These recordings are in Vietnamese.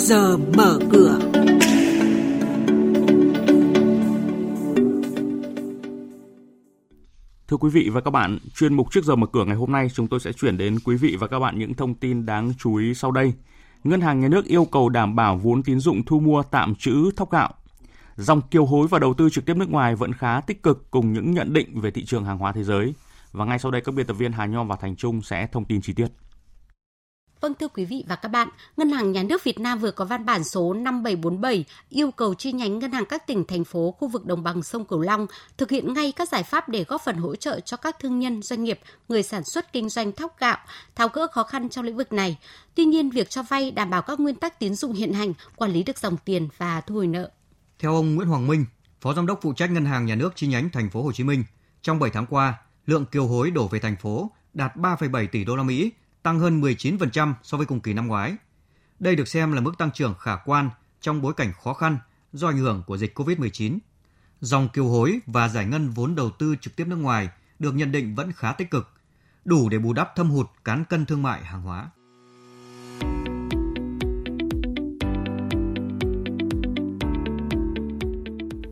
giờ mở cửa. Thưa quý vị và các bạn, chuyên mục trước giờ mở cửa ngày hôm nay chúng tôi sẽ chuyển đến quý vị và các bạn những thông tin đáng chú ý sau đây. Ngân hàng Nhà nước yêu cầu đảm bảo vốn tín dụng thu mua tạm trữ thóc gạo. Dòng kiều hối và đầu tư trực tiếp nước ngoài vẫn khá tích cực cùng những nhận định về thị trường hàng hóa thế giới. Và ngay sau đây các biên tập viên Hà Nho và Thành Trung sẽ thông tin chi tiết. Vâng thưa quý vị và các bạn, Ngân hàng Nhà nước Việt Nam vừa có văn bản số 5747 yêu cầu chi nhánh ngân hàng các tỉnh, thành phố, khu vực đồng bằng sông Cửu Long thực hiện ngay các giải pháp để góp phần hỗ trợ cho các thương nhân, doanh nghiệp, người sản xuất kinh doanh thóc gạo, tháo gỡ khó khăn trong lĩnh vực này. Tuy nhiên, việc cho vay đảm bảo các nguyên tắc tín dụng hiện hành, quản lý được dòng tiền và thu hồi nợ. Theo ông Nguyễn Hoàng Minh, Phó Giám đốc phụ trách Ngân hàng Nhà nước chi nhánh thành phố Hồ Chí Minh, trong 7 tháng qua, lượng kiều hối đổ về thành phố đạt 3,7 tỷ đô la Mỹ, tăng hơn 19% so với cùng kỳ năm ngoái. Đây được xem là mức tăng trưởng khả quan trong bối cảnh khó khăn do ảnh hưởng của dịch COVID-19. Dòng kiều hối và giải ngân vốn đầu tư trực tiếp nước ngoài được nhận định vẫn khá tích cực, đủ để bù đắp thâm hụt cán cân thương mại hàng hóa.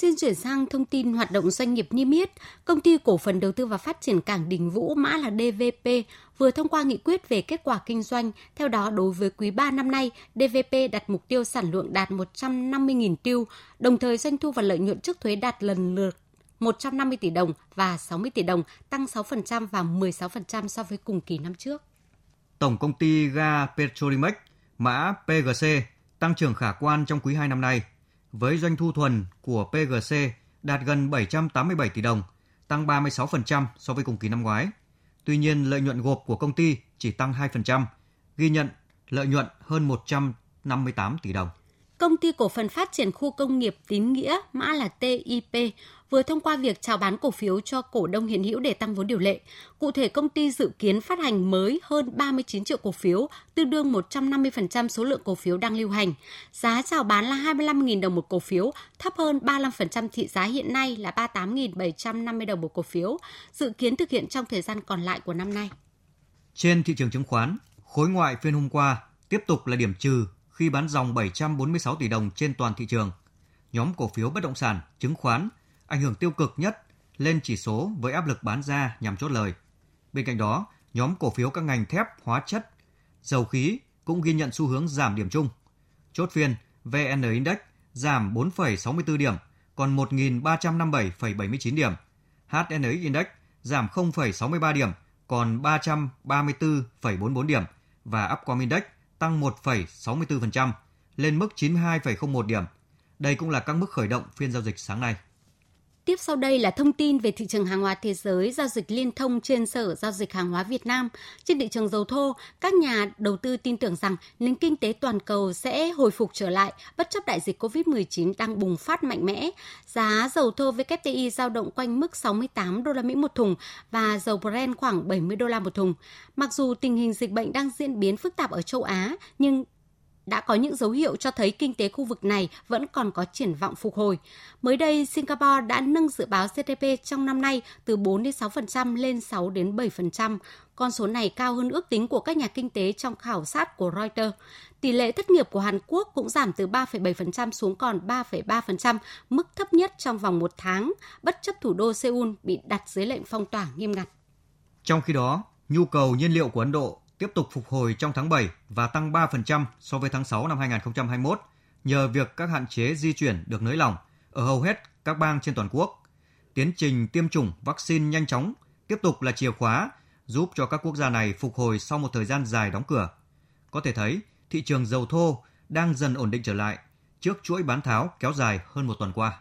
Xin chuyển sang thông tin hoạt động doanh nghiệp niêm yết. Công ty cổ phần đầu tư và phát triển cảng Đình Vũ mã là DVP vừa thông qua nghị quyết về kết quả kinh doanh. Theo đó, đối với quý 3 năm nay, DVP đặt mục tiêu sản lượng đạt 150.000 tiêu, đồng thời doanh thu và lợi nhuận trước thuế đạt lần lượt 150 tỷ đồng và 60 tỷ đồng, tăng 6% và 16% so với cùng kỳ năm trước. Tổng công ty ga Petrolimex, mã PGC, tăng trưởng khả quan trong quý 2 năm nay, với doanh thu thuần của PGC đạt gần 787 tỷ đồng, tăng 36% so với cùng kỳ năm ngoái. Tuy nhiên, lợi nhuận gộp của công ty chỉ tăng 2%, ghi nhận lợi nhuận hơn 158 tỷ đồng. Công ty cổ phần phát triển khu công nghiệp Tín Nghĩa, mã là TIP, vừa thông qua việc chào bán cổ phiếu cho cổ đông hiện hữu để tăng vốn điều lệ. Cụ thể, công ty dự kiến phát hành mới hơn 39 triệu cổ phiếu, tương đương 150% số lượng cổ phiếu đang lưu hành. Giá chào bán là 25.000 đồng một cổ phiếu, thấp hơn 35% thị giá hiện nay là 38.750 đồng một cổ phiếu, dự kiến thực hiện trong thời gian còn lại của năm nay. Trên thị trường chứng khoán, khối ngoại phiên hôm qua tiếp tục là điểm trừ khi bán dòng 746 tỷ đồng trên toàn thị trường. Nhóm cổ phiếu bất động sản, chứng khoán ảnh hưởng tiêu cực nhất lên chỉ số với áp lực bán ra nhằm chốt lời. Bên cạnh đó, nhóm cổ phiếu các ngành thép, hóa chất, dầu khí cũng ghi nhận xu hướng giảm điểm chung. Chốt phiên, VN Index giảm 4,64 điểm, còn 1.357,79 điểm. HNX Index giảm 0,63 điểm, còn 334,44 điểm và Upcom Index tăng 1,64% lên mức 92,01 điểm. Đây cũng là các mức khởi động phiên giao dịch sáng nay. Tiếp sau đây là thông tin về thị trường hàng hóa thế giới giao dịch liên thông trên Sở Giao dịch Hàng hóa Việt Nam. Trên thị trường dầu thô, các nhà đầu tư tin tưởng rằng nền kinh tế toàn cầu sẽ hồi phục trở lại bất chấp đại dịch COVID-19 đang bùng phát mạnh mẽ. Giá dầu thô WTI giao động quanh mức 68 đô la Mỹ một thùng và dầu Brent khoảng 70 đô la một thùng. Mặc dù tình hình dịch bệnh đang diễn biến phức tạp ở châu Á, nhưng đã có những dấu hiệu cho thấy kinh tế khu vực này vẫn còn có triển vọng phục hồi. Mới đây, Singapore đã nâng dự báo GDP trong năm nay từ 4 đến 6% lên 6 đến 7%. Con số này cao hơn ước tính của các nhà kinh tế trong khảo sát của Reuters. Tỷ lệ thất nghiệp của Hàn Quốc cũng giảm từ 3,7% xuống còn 3,3%, mức thấp nhất trong vòng một tháng, bất chấp thủ đô Seoul bị đặt dưới lệnh phong tỏa nghiêm ngặt. Trong khi đó, nhu cầu nhiên liệu của Ấn Độ tiếp tục phục hồi trong tháng 7 và tăng 3% so với tháng 6 năm 2021 nhờ việc các hạn chế di chuyển được nới lỏng ở hầu hết các bang trên toàn quốc. Tiến trình tiêm chủng vaccine nhanh chóng tiếp tục là chìa khóa giúp cho các quốc gia này phục hồi sau một thời gian dài đóng cửa. Có thể thấy, thị trường dầu thô đang dần ổn định trở lại trước chuỗi bán tháo kéo dài hơn một tuần qua.